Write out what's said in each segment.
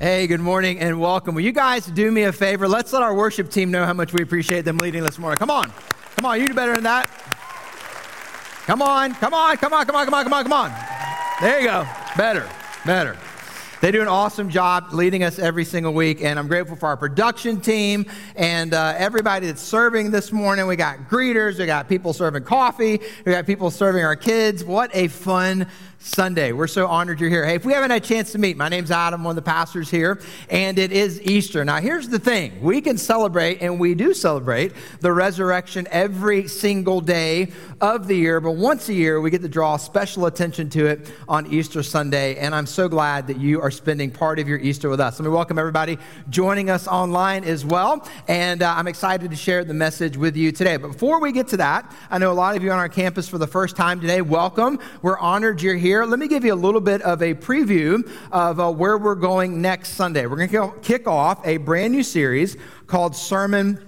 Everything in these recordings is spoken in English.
Hey, good morning and welcome. Will you guys do me a favor? Let's let our worship team know how much we appreciate them leading this morning. Come on. Come on, you do better than that. Come on, come on, come on, come on, come on, come on, come on. There you go. Better, better. They do an awesome job leading us every single week, and I'm grateful for our production team and uh, everybody that's serving this morning. We got greeters, we got people serving coffee, we got people serving our kids. What a fun Sunday. We're so honored you're here. Hey, if we haven't had a chance to meet, my name's Adam, one of the pastors here, and it is Easter. Now, here's the thing we can celebrate, and we do celebrate, the resurrection every single day of the year, but once a year we get to draw special attention to it on Easter Sunday, and I'm so glad that you are spending part of your Easter with us. Let me welcome everybody joining us online as well, and uh, I'm excited to share the message with you today. But before we get to that, I know a lot of you on our campus for the first time today. Welcome. We're honored you're here here, let me give you a little bit of a preview of uh, where we're going next Sunday. We're going to kick off a brand new series called Sermon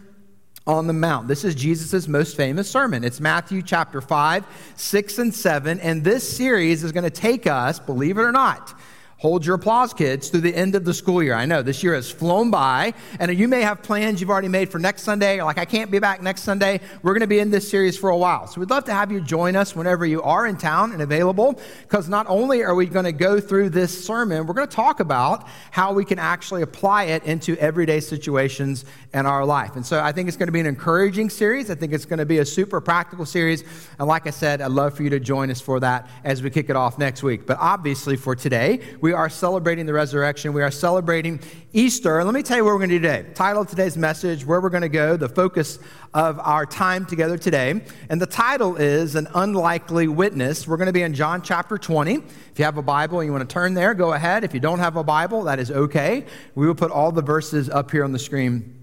on the Mount. This is Jesus' most famous sermon. It's Matthew chapter 5, 6, and 7. And this series is going to take us, believe it or not, Hold your applause, kids, through the end of the school year. I know this year has flown by, and you may have plans you've already made for next Sunday. Or like, I can't be back next Sunday. We're going to be in this series for a while. So we'd love to have you join us whenever you are in town and available, because not only are we going to go through this sermon, we're going to talk about how we can actually apply it into everyday situations in our life. And so I think it's going to be an encouraging series. I think it's going to be a super practical series. And like I said, I'd love for you to join us for that as we kick it off next week. But obviously, for today, we we are celebrating the resurrection. We are celebrating Easter. And let me tell you what we're going to do today. Title of today's message, where we're going to go, the focus of our time together today. And the title is An Unlikely Witness. We're going to be in John chapter 20. If you have a Bible and you want to turn there, go ahead. If you don't have a Bible, that is okay. We will put all the verses up here on the screen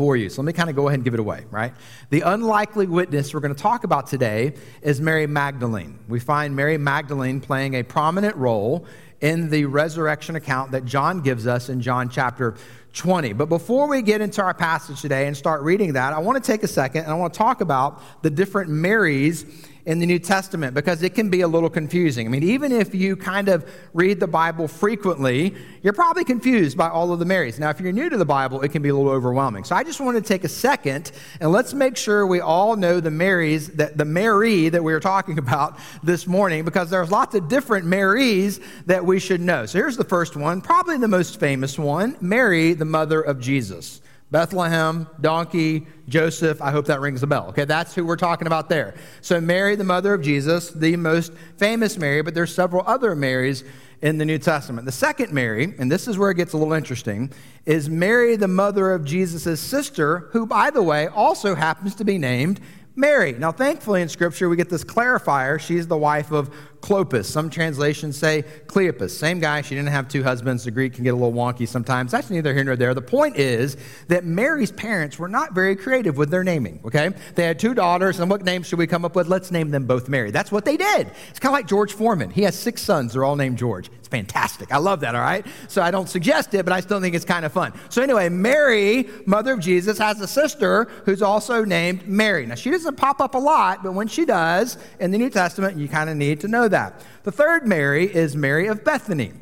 for you. So let me kind of go ahead and give it away, right? The unlikely witness we're going to talk about today is Mary Magdalene. We find Mary Magdalene playing a prominent role in the resurrection account that John gives us in John chapter 20. But before we get into our passage today and start reading that, I want to take a second and I want to talk about the different Marys in the New Testament because it can be a little confusing. I mean, even if you kind of read the Bible frequently, you're probably confused by all of the Marys. Now, if you're new to the Bible, it can be a little overwhelming. So I just want to take a second and let's make sure we all know the Marys, that the Mary that we were talking about this morning, because there's lots of different Marys that we should know. So here's the first one, probably the most famous one Mary, the mother of Jesus. Bethlehem, donkey, Joseph. I hope that rings a bell. Okay, that's who we're talking about there. So, Mary, the mother of Jesus, the most famous Mary, but there's several other Marys in the New Testament. The second Mary, and this is where it gets a little interesting, is Mary, the mother of Jesus' sister, who, by the way, also happens to be named Mary. Now, thankfully, in Scripture, we get this clarifier. She's the wife of Clopas. Some translations say Cleopas. Same guy. She didn't have two husbands. The Greek can get a little wonky sometimes. That's neither here nor there. The point is that Mary's parents were not very creative with their naming, okay? They had two daughters, and what names should we come up with? Let's name them both Mary. That's what they did. It's kind of like George Foreman. He has six sons. They're all named George. It's fantastic. I love that, all right? So I don't suggest it, but I still think it's kind of fun. So anyway, Mary, mother of Jesus, has a sister who's also named Mary. Now, she doesn't pop up a lot, but when she does in the New Testament, you kind of need to know that. The third Mary is Mary of Bethany.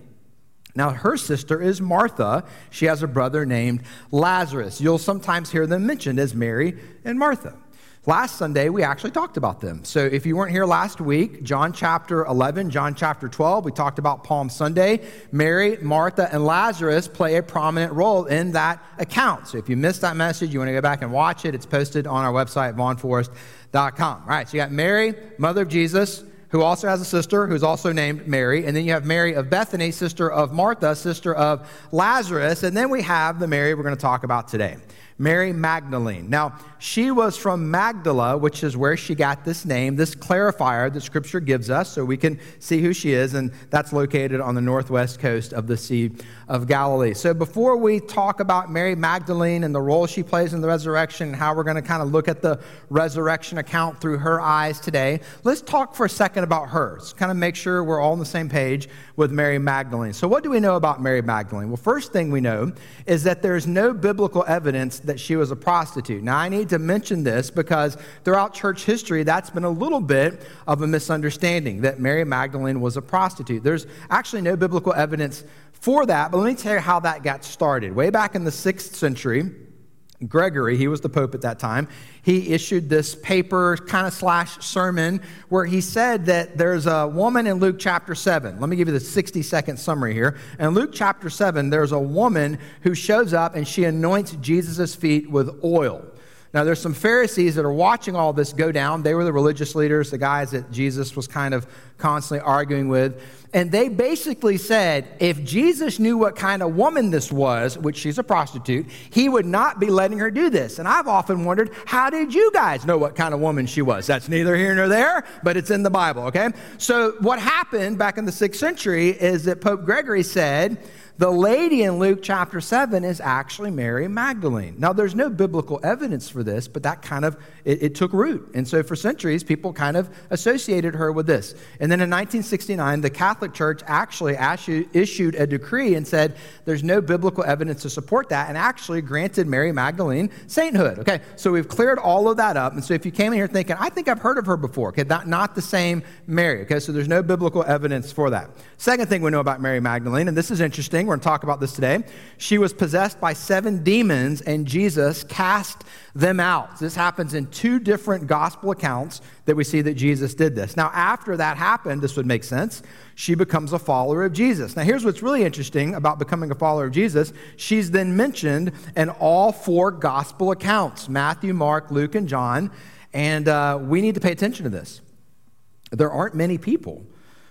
Now, her sister is Martha. She has a brother named Lazarus. You'll sometimes hear them mentioned as Mary and Martha. Last Sunday, we actually talked about them. So if you weren't here last week, John chapter 11, John chapter 12, we talked about Palm Sunday. Mary, Martha, and Lazarus play a prominent role in that account. So if you missed that message, you want to go back and watch it, it's posted on our website, vaughnforest.com. All right, so you got Mary, mother of Jesus, who also has a sister who's also named Mary. And then you have Mary of Bethany, sister of Martha, sister of Lazarus. And then we have the Mary we're going to talk about today. Mary Magdalene. Now, she was from Magdala, which is where she got this name, this clarifier that Scripture gives us, so we can see who she is, and that's located on the northwest coast of the Sea of Galilee. So, before we talk about Mary Magdalene and the role she plays in the resurrection and how we're going to kind of look at the resurrection account through her eyes today, let's talk for a second about her. Let's kind of make sure we're all on the same page with Mary Magdalene. So, what do we know about Mary Magdalene? Well, first thing we know is that there's no biblical evidence that she was a prostitute. Now, I need to mention this because throughout church history, that's been a little bit of a misunderstanding that Mary Magdalene was a prostitute. There's actually no biblical evidence for that, but let me tell you how that got started. Way back in the sixth century, Gregory, he was the Pope at that time, he issued this paper, kind of slash sermon, where he said that there's a woman in Luke chapter 7. Let me give you the 60 second summary here. In Luke chapter 7, there's a woman who shows up and she anoints Jesus' feet with oil. Now, there's some Pharisees that are watching all this go down. They were the religious leaders, the guys that Jesus was kind of constantly arguing with. And they basically said if Jesus knew what kind of woman this was, which she's a prostitute, he would not be letting her do this. And I've often wondered, how did you guys know what kind of woman she was? That's neither here nor there, but it's in the Bible, okay? So, what happened back in the sixth century is that Pope Gregory said, the lady in Luke chapter 7 is actually Mary Magdalene. Now, there's no biblical evidence for this, but that kind of, it, it, took root. And so for centuries, people kind of associated her with this. And then in 1969, the Catholic Church actually issued a decree and said there's no biblical evidence to support that and actually granted Mary Magdalene sainthood. Okay, so we've cleared all of that up. And so if you came in here thinking, I think I've heard of her before, okay, not, not the same Mary. Okay, so there's no biblical evidence for that. Second thing we know about Mary Magdalene, and this is interesting we're going to talk about this today. She was possessed by seven demons, and Jesus cast them out. This happens in two different gospel accounts that we see that Jesus did this. Now, after that happened, this would make sense. She becomes a follower of Jesus. Now, here's what's really interesting about becoming a follower of Jesus. She's then mentioned in all four gospel accounts Matthew, Mark, Luke, and John. And uh, we need to pay attention to this. There aren't many people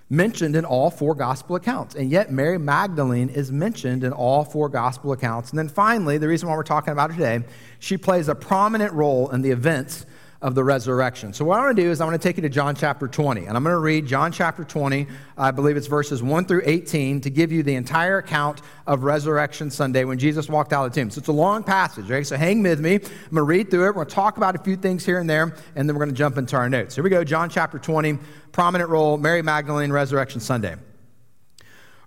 mentioned in all four gospel accounts. And yet, Mary Magdalene is mentioned in all four gospel accounts. And then finally, the reason why we're talking about her today, she plays a prominent role in the events of the resurrection. So, what I want to do is I want to take you to John chapter 20. And I'm going to read John chapter 20, I believe it's verses 1 through 18, to give you the entire account of Resurrection Sunday when Jesus walked out of the tomb. So, it's a long passage, right? So, hang with me. I'm going to read through it. We're going to talk about a few things here and there, and then we're going to jump into our notes. Here we go John chapter 20, prominent role, Mary Magdalene, Resurrection Sunday.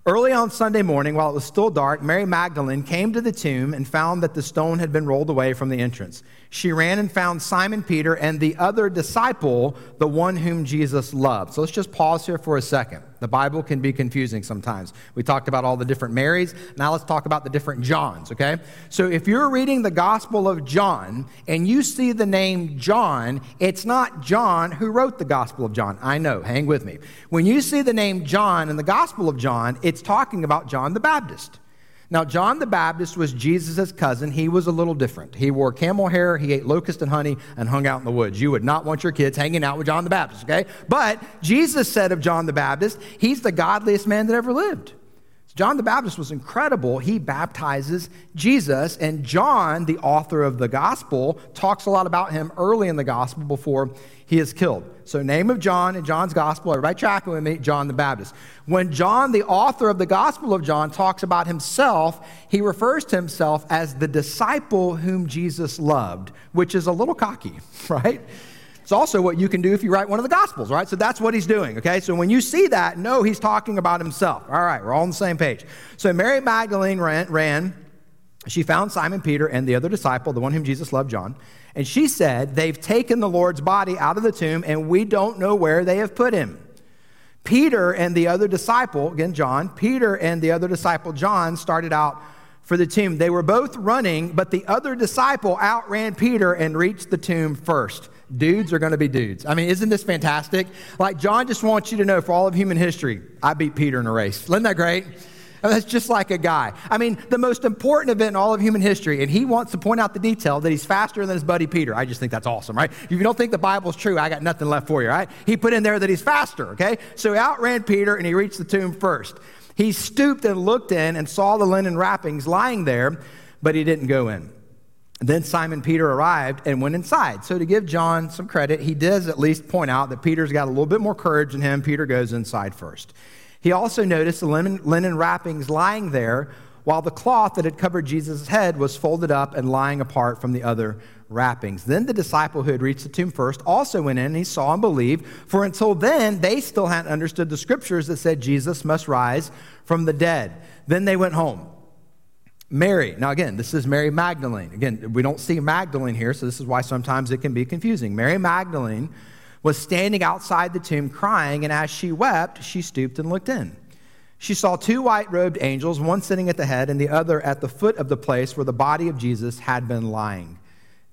Early on Sunday morning, while it was still dark, Mary Magdalene came to the tomb and found that the stone had been rolled away from the entrance. She ran and found Simon Peter and the other disciple, the one whom Jesus loved. So let's just pause here for a second. The Bible can be confusing sometimes. We talked about all the different Marys. Now let's talk about the different Johns, okay? So if you're reading the Gospel of John and you see the name John, it's not John who wrote the Gospel of John. I know, hang with me. When you see the name John in the Gospel of John, it's talking about John the Baptist. Now, John the Baptist was Jesus' cousin. He was a little different. He wore camel hair, he ate locust and honey, and hung out in the woods. You would not want your kids hanging out with John the Baptist, okay? But Jesus said of John the Baptist, he's the godliest man that ever lived. John the Baptist was incredible. He baptizes Jesus, and John, the author of the gospel, talks a lot about him early in the gospel before he is killed. So, name of John in John's gospel, everybody tracking with me, John the Baptist. When John, the author of the gospel of John, talks about himself, he refers to himself as the disciple whom Jesus loved, which is a little cocky, right? It's also what you can do if you write one of the Gospels, right? So that's what he's doing, okay? So when you see that, know he's talking about himself. All right, we're all on the same page. So Mary Magdalene ran, ran she found Simon Peter and the other disciple, the one whom Jesus loved, John, and she said, They've taken the Lord's body out of the tomb, and we don't know where they have put him. Peter and the other disciple, again, John, Peter and the other disciple, John, started out for the tomb. They were both running, but the other disciple outran Peter and reached the tomb first dudes are going to be dudes. I mean, isn't this fantastic? Like, John just wants you to know for all of human history, I beat Peter in a race. Isn't that great? That's just like a guy. I mean, the most important event in all of human history, and he wants to point out the detail that he's faster than his buddy Peter. I just think that's awesome, right? If you don't think the Bible's true, I got nothing left for you, right? He put in there that he's faster, okay? So he outran Peter and he reached the tomb first. He stooped and looked in and saw the linen wrappings lying there, but he didn't go in. Then Simon Peter arrived and went inside. So, to give John some credit, he does at least point out that Peter's got a little bit more courage than him. Peter goes inside first. He also noticed the linen, linen wrappings lying there, while the cloth that had covered Jesus' head was folded up and lying apart from the other wrappings. Then the disciple who had reached the tomb first also went in and he saw and believed, for until then they still hadn't understood the scriptures that said Jesus must rise from the dead. Then they went home. Mary. Now, again, this is Mary Magdalene. Again, we don't see Magdalene here, so this is why sometimes it can be confusing. Mary Magdalene was standing outside the tomb crying, and as she wept, she stooped and looked in. She saw two white robed angels, one sitting at the head and the other at the foot of the place where the body of Jesus had been lying.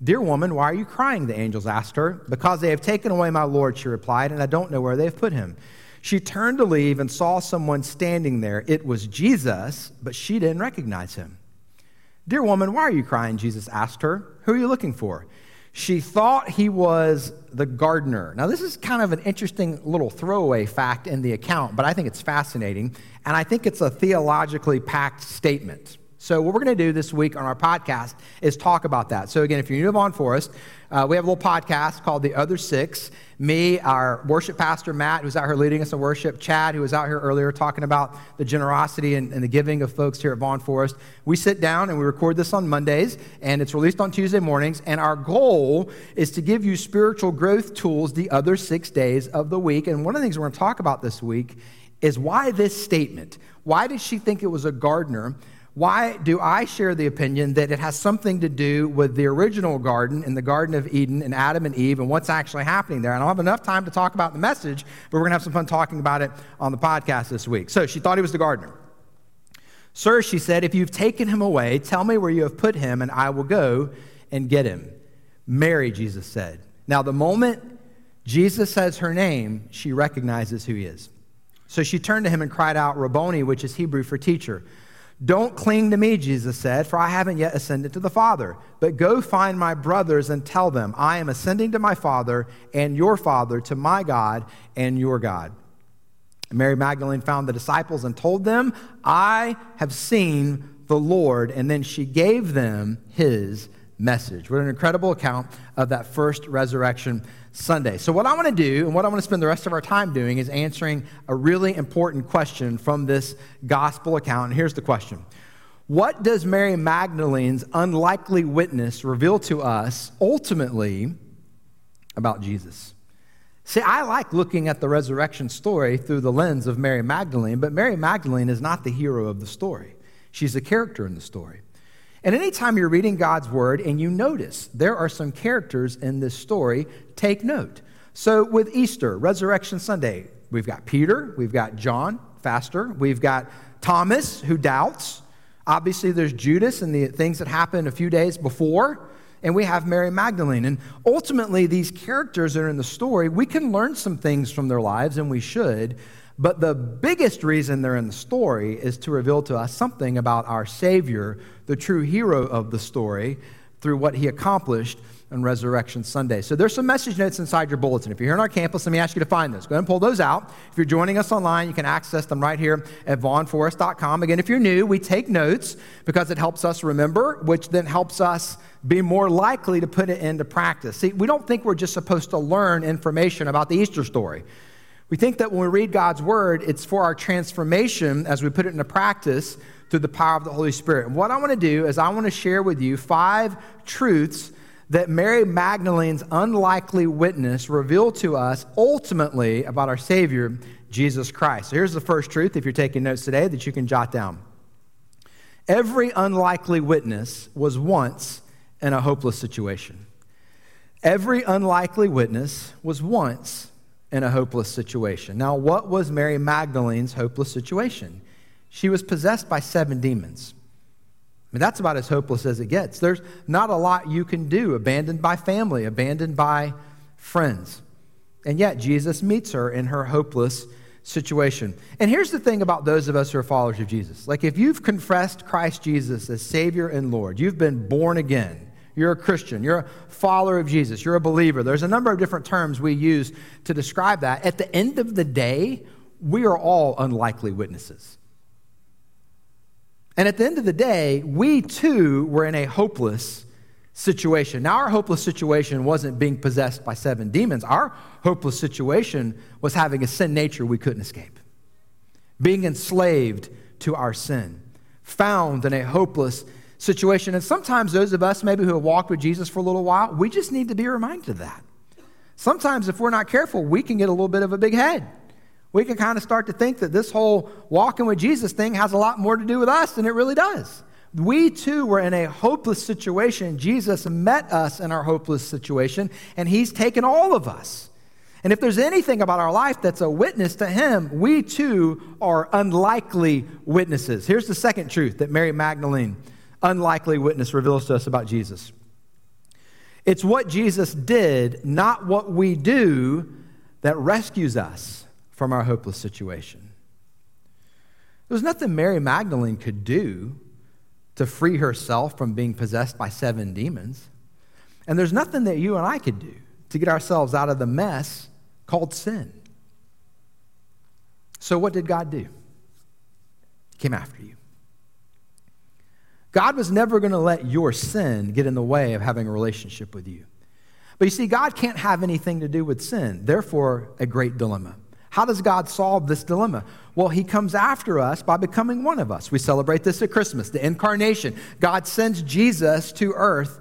Dear woman, why are you crying? The angels asked her. Because they have taken away my Lord, she replied, and I don't know where they have put him. She turned to leave and saw someone standing there. It was Jesus, but she didn't recognize him. Dear woman, why are you crying? Jesus asked her. Who are you looking for? She thought he was the gardener. Now, this is kind of an interesting little throwaway fact in the account, but I think it's fascinating, and I think it's a theologically packed statement. So, what we're going to do this week on our podcast is talk about that. So, again, if you're new to Vaughn Forest, uh, we have a little podcast called The Other Six. Me, our worship pastor, Matt, who's out here leading us in worship, Chad, who was out here earlier talking about the generosity and, and the giving of folks here at Vaughn Forest. We sit down and we record this on Mondays, and it's released on Tuesday mornings. And our goal is to give you spiritual growth tools the other six days of the week. And one of the things we're going to talk about this week is why this statement. Why did she think it was a gardener? Why do I share the opinion that it has something to do with the original garden in the Garden of Eden and Adam and Eve and what's actually happening there? I don't have enough time to talk about the message, but we're going to have some fun talking about it on the podcast this week. So she thought he was the gardener. Sir, she said, if you've taken him away, tell me where you have put him, and I will go and get him. Mary, Jesus said. Now, the moment Jesus says her name, she recognizes who he is. So she turned to him and cried out, Rabboni, which is Hebrew for teacher. Don't cling to me, Jesus said, for I haven't yet ascended to the Father. But go find my brothers and tell them, I am ascending to my Father and your Father, to my God and your God. Mary Magdalene found the disciples and told them, I have seen the Lord. And then she gave them his message. What an incredible account of that first resurrection Sunday. So, what I want to do and what I want to spend the rest of our time doing is answering a really important question from this gospel account. And here's the question What does Mary Magdalene's unlikely witness reveal to us ultimately about Jesus? See, I like looking at the resurrection story through the lens of Mary Magdalene, but Mary Magdalene is not the hero of the story. She's a character in the story. And anytime you're reading God's word and you notice there are some characters in this story, take note. So, with Easter, Resurrection Sunday, we've got Peter, we've got John, faster, we've got Thomas, who doubts. Obviously, there's Judas and the things that happened a few days before. And we have Mary Magdalene. And ultimately, these characters that are in the story, we can learn some things from their lives, and we should. But the biggest reason they're in the story is to reveal to us something about our Savior, the true hero of the story, through what he accomplished on Resurrection Sunday. So there's some message notes inside your bulletin. If you're here on our campus, let me ask you to find those. Go ahead and pull those out. If you're joining us online, you can access them right here at vaughnforest.com. Again, if you're new, we take notes because it helps us remember, which then helps us be more likely to put it into practice. See, we don't think we're just supposed to learn information about the Easter story. We think that when we read God's word, it's for our transformation as we put it into practice through the power of the Holy Spirit. And what I want to do is I want to share with you five truths that Mary Magdalene's unlikely witness revealed to us ultimately about our Savior, Jesus Christ. So here's the first truth, if you're taking notes today, that you can jot down. Every unlikely witness was once in a hopeless situation. Every unlikely witness was once in a hopeless situation. Now, what was Mary Magdalene's hopeless situation? She was possessed by seven demons. I mean, that's about as hopeless as it gets. There's not a lot you can do, abandoned by family, abandoned by friends. And yet, Jesus meets her in her hopeless situation. And here's the thing about those of us who are followers of Jesus like, if you've confessed Christ Jesus as Savior and Lord, you've been born again you're a Christian. You're a follower of Jesus. You're a believer. There's a number of different terms we use to describe that. At the end of the day, we are all unlikely witnesses. And at the end of the day, we too were in a hopeless situation. Now, our hopeless situation wasn't being possessed by seven demons. Our hopeless situation was having a sin nature we couldn't escape, being enslaved to our sin, found in a hopeless situation. And sometimes those of us, maybe who have walked with Jesus for a little while, we just need to be reminded of that. Sometimes, if we're not careful, we can get a little bit of a big head. We can kind of start to think that this whole walking with Jesus thing has a lot more to do with us than it really does. We too were in a hopeless situation. Jesus met us in our hopeless situation, and He's taken all of us. And if there's anything about our life that's a witness to Him, we too are unlikely witnesses. Here's the second truth that Mary Magdalene, unlikely witness, reveals to us about Jesus it's what Jesus did, not what we do, that rescues us from our hopeless situation. There was nothing Mary Magdalene could do to free herself from being possessed by seven demons. And there's nothing that you and I could do to get ourselves out of the mess called sin. So, what did God do? He came after you. God was never going to let your sin get in the way of having a relationship with you. But you see, God can't have anything to do with sin, therefore, a great dilemma. How does God solve this dilemma? Well, He comes after us by becoming one of us. We celebrate this at Christmas, the incarnation. God sends Jesus to earth,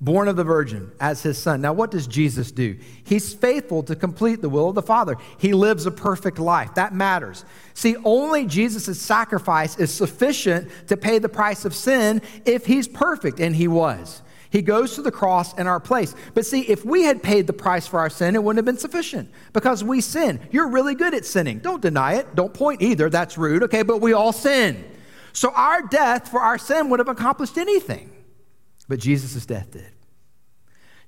born of the Virgin, as His Son. Now, what does Jesus do? He's faithful to complete the will of the Father. He lives a perfect life. That matters. See, only Jesus' sacrifice is sufficient to pay the price of sin if He's perfect, and He was. He goes to the cross in our place. But see, if we had paid the price for our sin, it wouldn't have been sufficient because we sin. You're really good at sinning. Don't deny it. Don't point either. That's rude, okay? But we all sin. So our death for our sin would have accomplished anything. But Jesus' death did.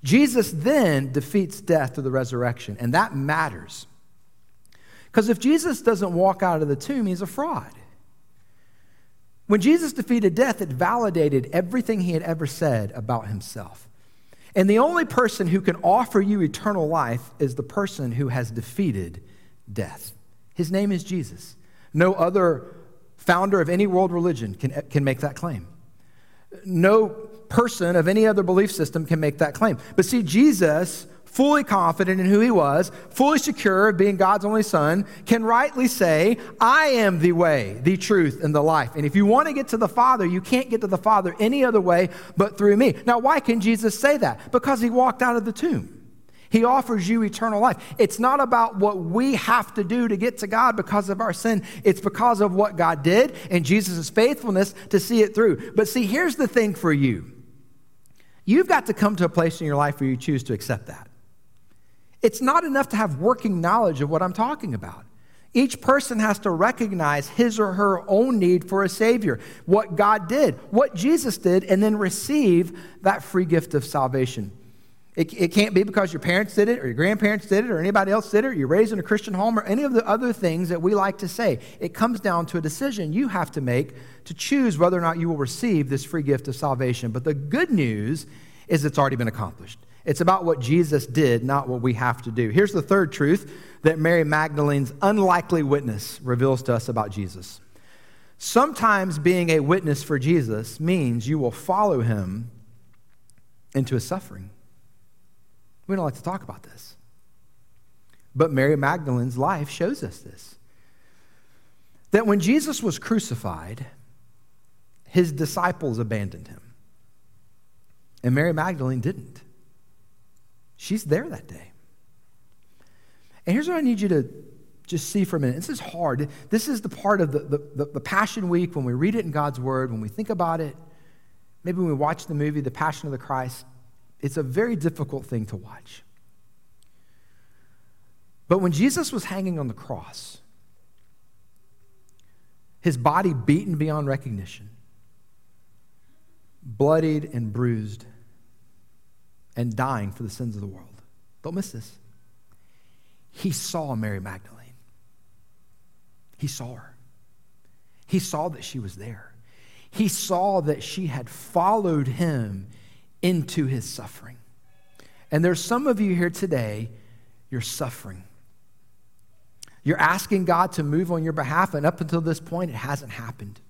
Jesus then defeats death through the resurrection, and that matters. Because if Jesus doesn't walk out of the tomb, he's a fraud. When Jesus defeated death, it validated everything he had ever said about himself. And the only person who can offer you eternal life is the person who has defeated death. His name is Jesus. No other founder of any world religion can, can make that claim. No person of any other belief system can make that claim. But see, Jesus fully confident in who he was, fully secure of being God's only son, can rightly say, I am the way, the truth, and the life. And if you want to get to the Father, you can't get to the Father any other way but through me. Now, why can Jesus say that? Because he walked out of the tomb. He offers you eternal life. It's not about what we have to do to get to God because of our sin. It's because of what God did and Jesus' faithfulness to see it through. But see, here's the thing for you. You've got to come to a place in your life where you choose to accept that. It's not enough to have working knowledge of what I'm talking about. Each person has to recognize his or her own need for a Savior, what God did, what Jesus did, and then receive that free gift of salvation. It, it can't be because your parents did it, or your grandparents did it, or anybody else did it, or you're raised in a Christian home, or any of the other things that we like to say. It comes down to a decision you have to make to choose whether or not you will receive this free gift of salvation. But the good news is it's already been accomplished. It's about what Jesus did, not what we have to do. Here's the third truth that Mary Magdalene's unlikely witness reveals to us about Jesus. Sometimes being a witness for Jesus means you will follow him into his suffering. We don't like to talk about this. But Mary Magdalene's life shows us this. That when Jesus was crucified, his disciples abandoned him. And Mary Magdalene didn't. She's there that day. And here's what I need you to just see for a minute. This is hard. This is the part of the, the, the, Passion Week when we read it in God's Word, when we think about it, maybe when we watch the movie, The Passion of the Christ. It's a very difficult thing to watch. But when Jesus was hanging on the cross, his body beaten beyond recognition, bloodied and bruised, and dying for the sins of the world. Don't miss this. He saw Mary Magdalene. He saw her. He saw that she was there. He saw that she had followed him into his suffering. And there's some of you here today, you're suffering. You're asking God to move on your behalf, and up until this point, it hasn't happened.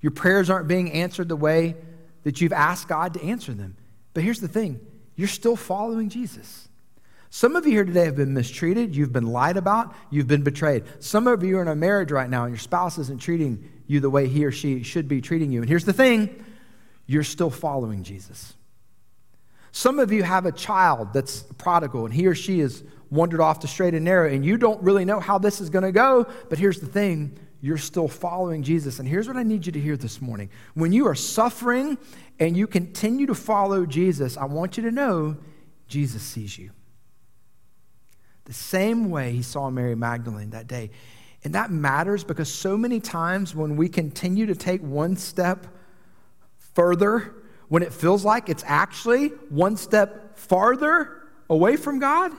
Your prayers aren't being answered the way that you've asked God to answer them. But here's the thing you're still following Jesus. Some of you here today have been mistreated, you've been lied about, you've been betrayed. Some of you are in a marriage right now and your spouse isn't treating you the way he or she should be treating you. And here's the thing you're still following Jesus. Some of you have a child that's prodigal and he or she has wandered off the straight and narrow and you don't really know how this is going to go, but here's the thing you're still following Jesus. And here's what I need you to hear this morning. When you are suffering and you continue to follow Jesus, I want you to know Jesus sees you. The same way he saw Mary Magdalene that day. And that matters because so many times when we continue to take one step further, when it feels like it's actually one step farther away from God,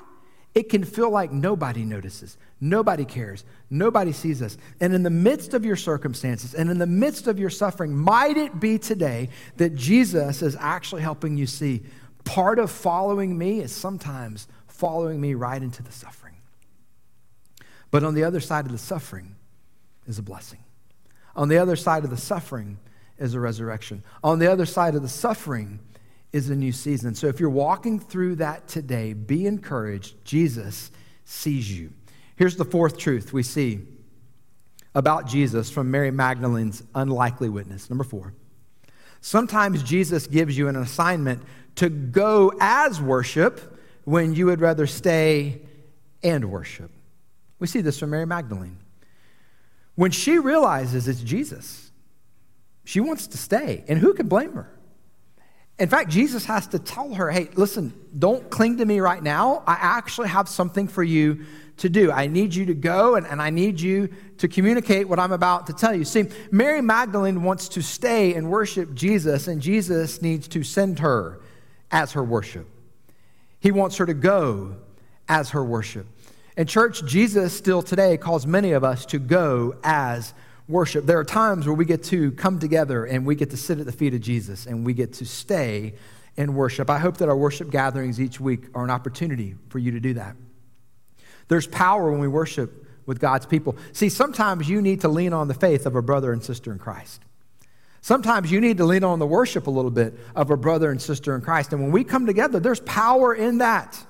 it can feel like nobody notices, nobody cares, nobody sees us. And in the midst of your circumstances and in the midst of your suffering, might it be today that Jesus is actually helping you see part of following me is sometimes following me right into the suffering. But on the other side of the suffering is a blessing. On the other side of the suffering is a resurrection. On the other side of the suffering is a new season. So if you're walking through that today, be encouraged. Jesus sees you. Here's the fourth truth we see about Jesus from Mary Magdalene's unlikely witness. Number four. Sometimes Jesus gives you an assignment to go as worship when you would rather stay and worship. We see this from Mary Magdalene. When she realizes it's Jesus, she wants to stay. And who can blame her? In fact, Jesus has to tell her, hey, listen, don't cling to me right now. I actually have something for you to do. I need you to go and, and I need you to communicate what I'm about to tell you. See, Mary Magdalene wants to stay and worship Jesus, and Jesus needs to send her as her worship. He wants her to go as her worship. And, church, Jesus still today calls many of us to go as worship. There are times where we get to come together and we get to sit at the feet of Jesus and we get to stay and worship. I hope that our worship gatherings each week are an opportunity for you to do that. There's power when we worship with God's people. See, sometimes you need to lean on the faith of a brother and sister in Christ. Sometimes you need to lean on the worship a little bit of a brother and sister in Christ. And when we come together, there's power in that.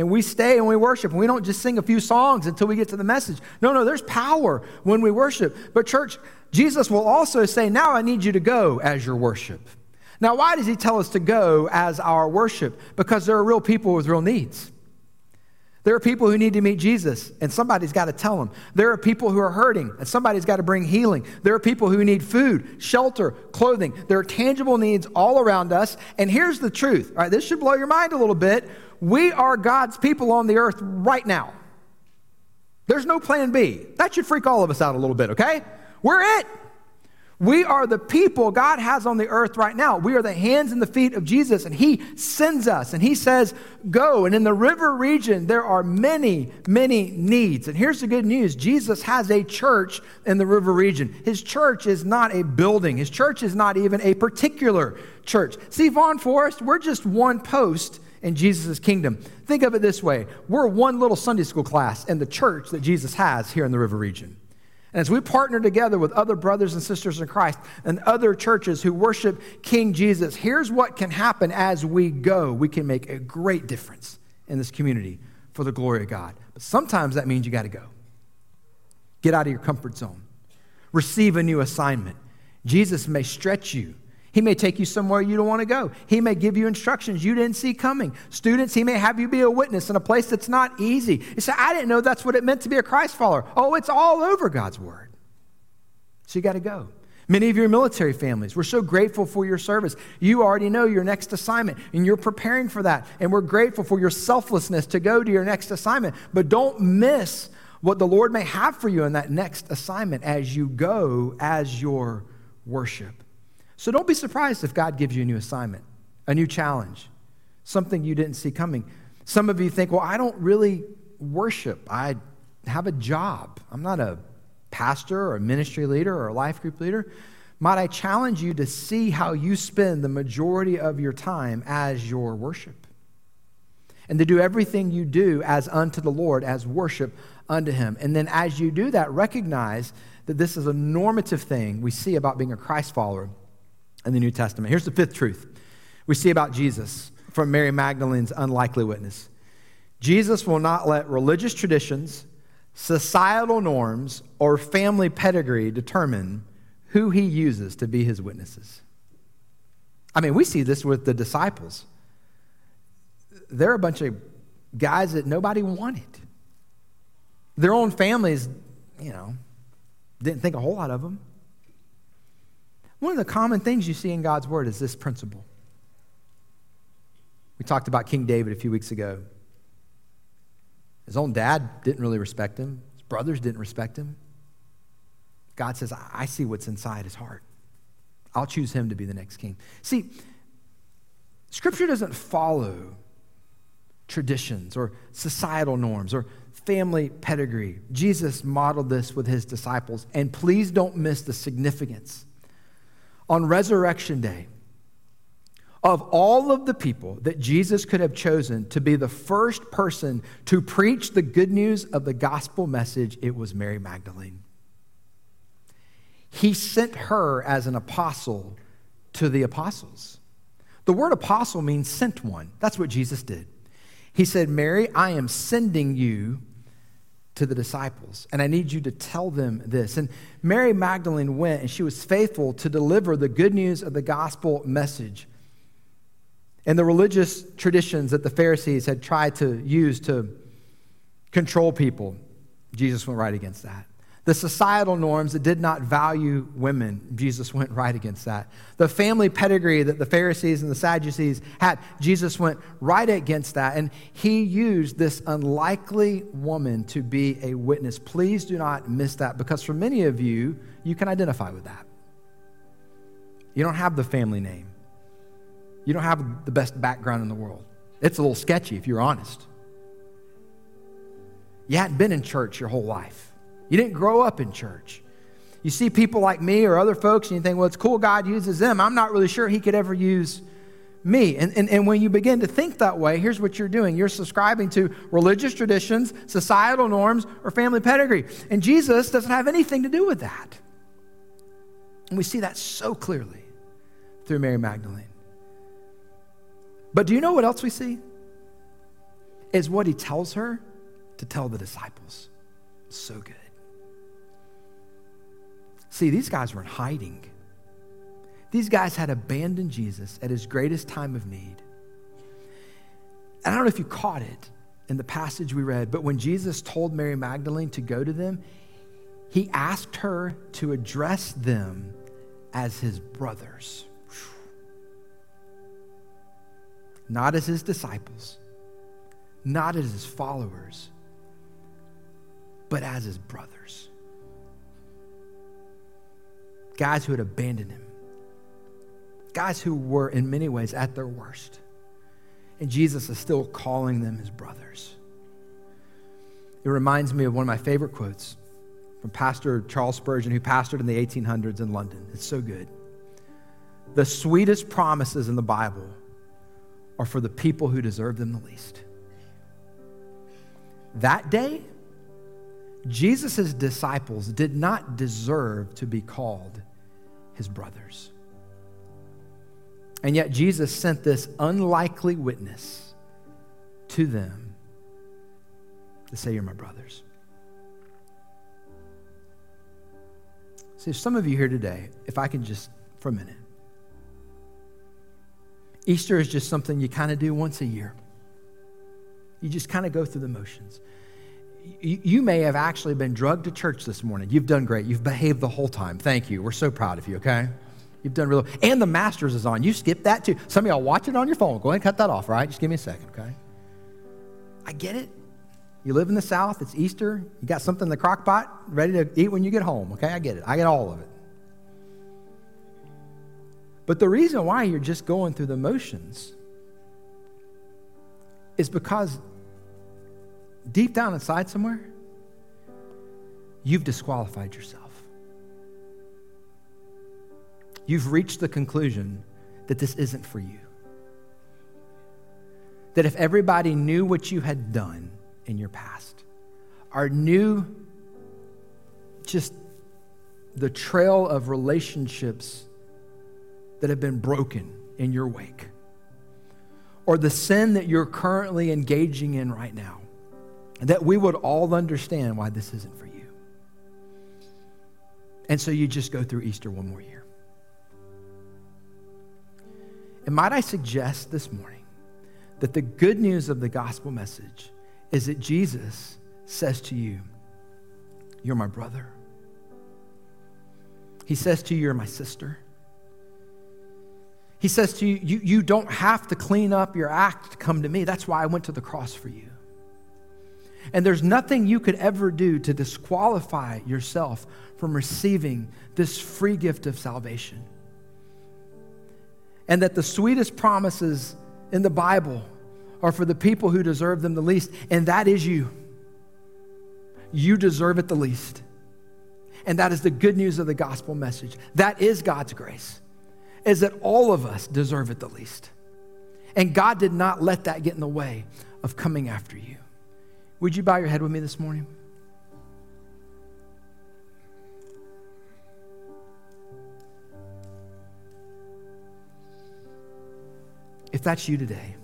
And we stay and we worship. We don't just sing a few songs until we get to the message. No, no, there's power when we worship. But, church, Jesus will also say, Now I need you to go as your worship. Now, why does he tell us to go as our worship? Because there are real people with real needs. There are people who need to meet Jesus, and somebody's got to tell them. There are people who are hurting, and somebody's got to bring healing. There are people who need food, shelter, clothing. There are tangible needs all around us. And here's the truth. All right, this should blow your mind a little bit. We are God's people on the earth right now. There's no plan B. That should freak all of us out a little bit, okay? We're it. We are the people God has on the earth right now. We are the hands and the feet of Jesus, and He sends us, and He says, Go. And in the river region, there are many, many needs. And here's the good news Jesus has a church in the river region. His church is not a building, His church is not even a particular church. See, Vaughn Forest, we're just one post in Jesus' kingdom. Think of it this way we're one little Sunday school class in the church that Jesus has here in the river region. And as we partner together with other brothers and sisters in Christ and other churches who worship King Jesus, here's what can happen as we go. We can make a great difference in this community for the glory of God. But sometimes that means you got to go. Get out of your comfort zone, receive a new assignment. Jesus may stretch you he may take you somewhere you don't want to go. He may give you instructions you didn't see coming. Students, he may have you be a witness in a place that's not easy. You say, I didn't know that's what it meant to be a Christ follower. Oh, it's all over God's word. So you got to go. Many of your military families, we're so grateful for your service. You already know your next assignment and you're preparing for that. And we're grateful for your selflessness to go to your next assignment. But don't miss what the Lord may have for you in that next assignment as you go as your worship. So don't be surprised if God gives you a new assignment, a new challenge, something you didn't see coming. Some of you think, well, I don't really worship. I have a job. I'm not a pastor or a ministry leader or a life group leader. Might I challenge you to see how you spend the majority of your time as your worship? And to do everything you do as unto the Lord, as worship unto Him. And then as you do that, recognize that this is a normative thing we see about being a Christ follower in the New Testament. Here's the fifth truth we see about Jesus from Mary Magdalene's unlikely witness Jesus will not let religious traditions, societal norms, or family pedigree determine who he uses to be his witnesses. I mean, we see this with the disciples. They're a bunch of guys that nobody wanted. Their own families, you know, Didn't think a whole lot of them. One of the common things you see in God's word is this principle. We talked about King David a few weeks ago. His own dad didn't really respect him, his brothers didn't respect him. God says, I see what's inside his heart. I'll choose him to be the next king. See, Scripture doesn't follow traditions or societal norms or family pedigree. Jesus modeled this with his disciples, and please don't miss the significance. On Resurrection Day, of all of the people that Jesus could have chosen to be the first person to preach the good news of the gospel message, it was Mary Magdalene. He sent her as an apostle to the apostles. The word apostle means sent one. That's what Jesus did. He said, Mary, I am sending you to the disciples, and I need you to tell them this. And Mary Magdalene went, and she was faithful to deliver the good news of the gospel message. And the religious traditions that the Pharisees had tried to use to control people, Jesus went right against that. The societal norms that did not value women, Jesus went right against that. The family pedigree that the Pharisees and the Sadducees had, Jesus went right against that. And he used this unlikely woman to be a witness. Please do not miss that because for many of you, you can identify with that. You don't have the family name, you don't have the best background in the world. It's a little sketchy if you're honest. You hadn't been in church your whole life. You didn't grow up in church. You see people like me or other folks, and you think, well, it's cool God uses them. I'm not really sure He could ever use me. And, and, and when you begin to think that way, here's what you're doing you're subscribing to religious traditions, societal norms, or family pedigree. And Jesus doesn't have anything to do with that. And we see that so clearly through Mary Magdalene. But do you know what else we see? Is what he tells her to tell the disciples. So good. See, these guys were in hiding. These guys had abandoned Jesus at his greatest time of need. And I don't know if you caught it in the passage we read, but when Jesus told Mary Magdalene to go to them, he asked her to address them as his brothers, not as his disciples, not as his followers, but as his brothers guys who had abandoned him, guys who were, in many ways, at their worst. And Jesus is still calling them his brothers. It reminds me of one of my favorite quotes from Pastor Charles Spurgeon, who pastored in the 1800s in London. It's so good. The sweetest promises in the Bible are for the people who deserve them the least. That day, Jesus' disciples did not deserve to be called his brothers. And yet, Jesus sent this unlikely witness to them to say, You're my brothers. See, some of you here today, if I can just for a minute, Easter is just something you kind of do once a year. You just kind of go through the motions you may have actually been drugged to church this morning. You've done great. You've behaved the whole time. Thank you. We're so proud of you, okay? You've done really And the Masters is on. You skipped that too. Some of y'all watch it on your phone. Go ahead and cut that off, right? Just give me a second, okay? I get it. You live in the South. It's Easter. You got something in the crock pot ready to eat when you get home, okay? I get it. I get all of it. But the reason why you're just going through the motions is because deep down inside somewhere, you've disqualified yourself. You've reached the conclusion that this isn't for you. That if everybody knew what you had done in your past, or knew just the trail of relationships that have been broken in your wake, or the sin that you're currently engaging in right now, that we would all understand why this isn't for you. And so you just go through Easter one more year. And might I suggest this morning that the good news of the gospel message is that Jesus says to you, You're my brother. He says to you, You're my sister. He says to you, you, you don't have to clean up your act to come to me. That's why I went to the cross for you. And there's nothing you could ever do to disqualify yourself from receiving this free gift of salvation. And that the sweetest promises in the Bible are for the people who deserve them the least, and that is you. You deserve it the least. And that is the good news of the gospel message. That is God's grace, is that all of us deserve it the least. And God did not let that get in the way of coming after you. Would you bow your head with me this morning? If that's you today,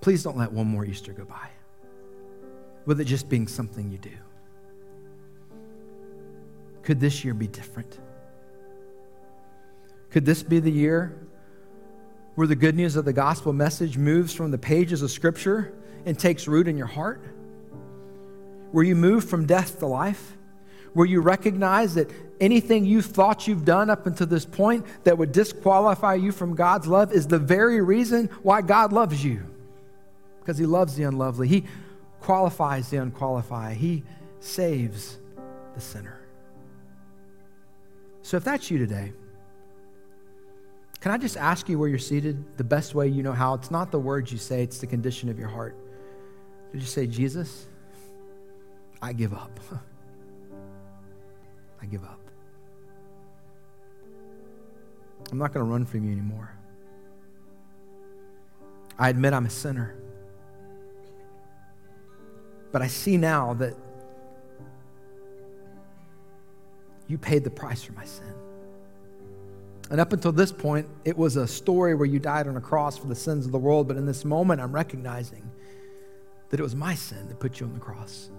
please don't let one more Easter go by with it just being something you do. Could this year be different? Could this be the year where the good news of the gospel message moves from the pages of Scripture and takes root in your heart? Where you move from death to life? Where you recognize that anything you thought you've done up until this point that would disqualify you from God's love is the very reason why God loves you? Because He loves the unlovely. He qualifies the unqualified, He saves the sinner. So if that's you today, can I just ask you where you're seated? The best way you know how. It's not the words you say, it's the condition of your heart. Did you say, Jesus, I give up? I give up. I'm not going to run from you anymore. I admit I'm a sinner. But I see now that you paid the price for my sin. And up until this point, it was a story where you died on a cross for the sins of the world. But in this moment, I'm recognizing that it was my sin that put you on the cross.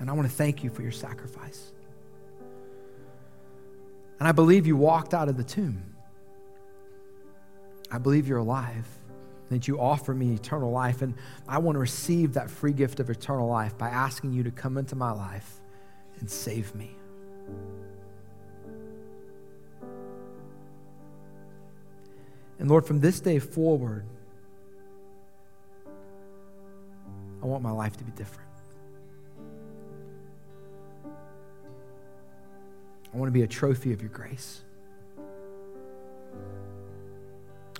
And I want to thank you for your sacrifice. And I believe you walked out of the tomb. I believe you're alive, that you offer me eternal life. And I want to receive that free gift of eternal life by asking you to come into my life and save me. And Lord, from this day forward, I want my life to be different. I want to be a trophy of your grace.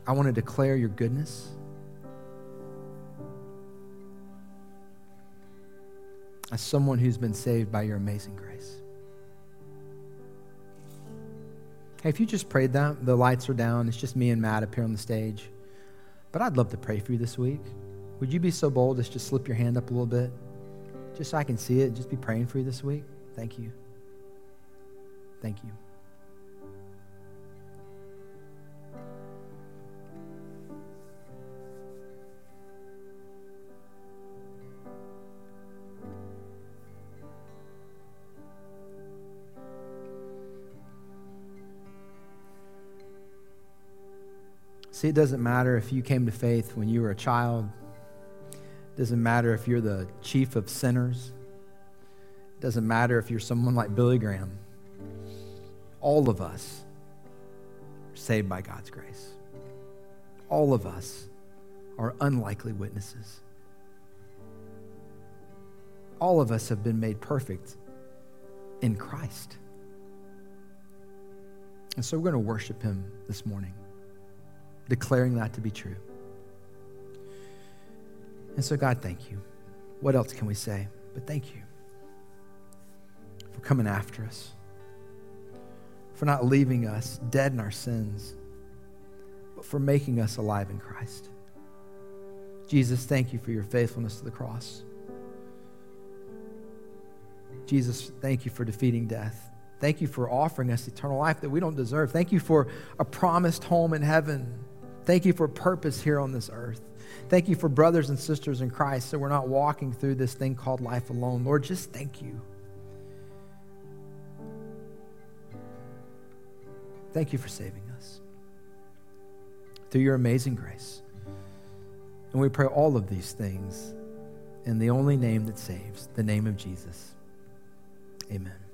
I want to declare your goodness. As someone who's been saved by your amazing grace. Hey, if you just prayed that, the lights are down, it's just me and Matt up here on the stage. But I'd love to pray for you this week. Would you be so bold as to slip your hand up a little bit? Just so I can see it, just be praying for you this week? Thank you. Thank you. See, it doesn't matter if you came to faith when you were a child. It doesn't matter if you're the chief of sinners. It doesn't matter if you're someone like Billy Graham. All of us are saved by God's grace. All of us are unlikely witnesses. All of us have been made perfect in Christ. And so we're going to worship him this morning declaring that to be true. And so, God, thank you. What else can we say? But thank you for coming after us, for not leaving us dead in our sins, but for making us alive in Christ. Jesus, thank you for your faithfulness to the cross. Jesus, thank you for defeating death. Thank you for offering us eternal life that we don't deserve. Thank you for a promised home in heaven Thank you for purpose here on this earth. Thank you for brothers and sisters in Christ so we're not walking through this thing called life alone. Lord, just thank you. Thank you for saving us through your amazing grace. And we pray all of these things in the only name that saves, the name of Jesus. Amen.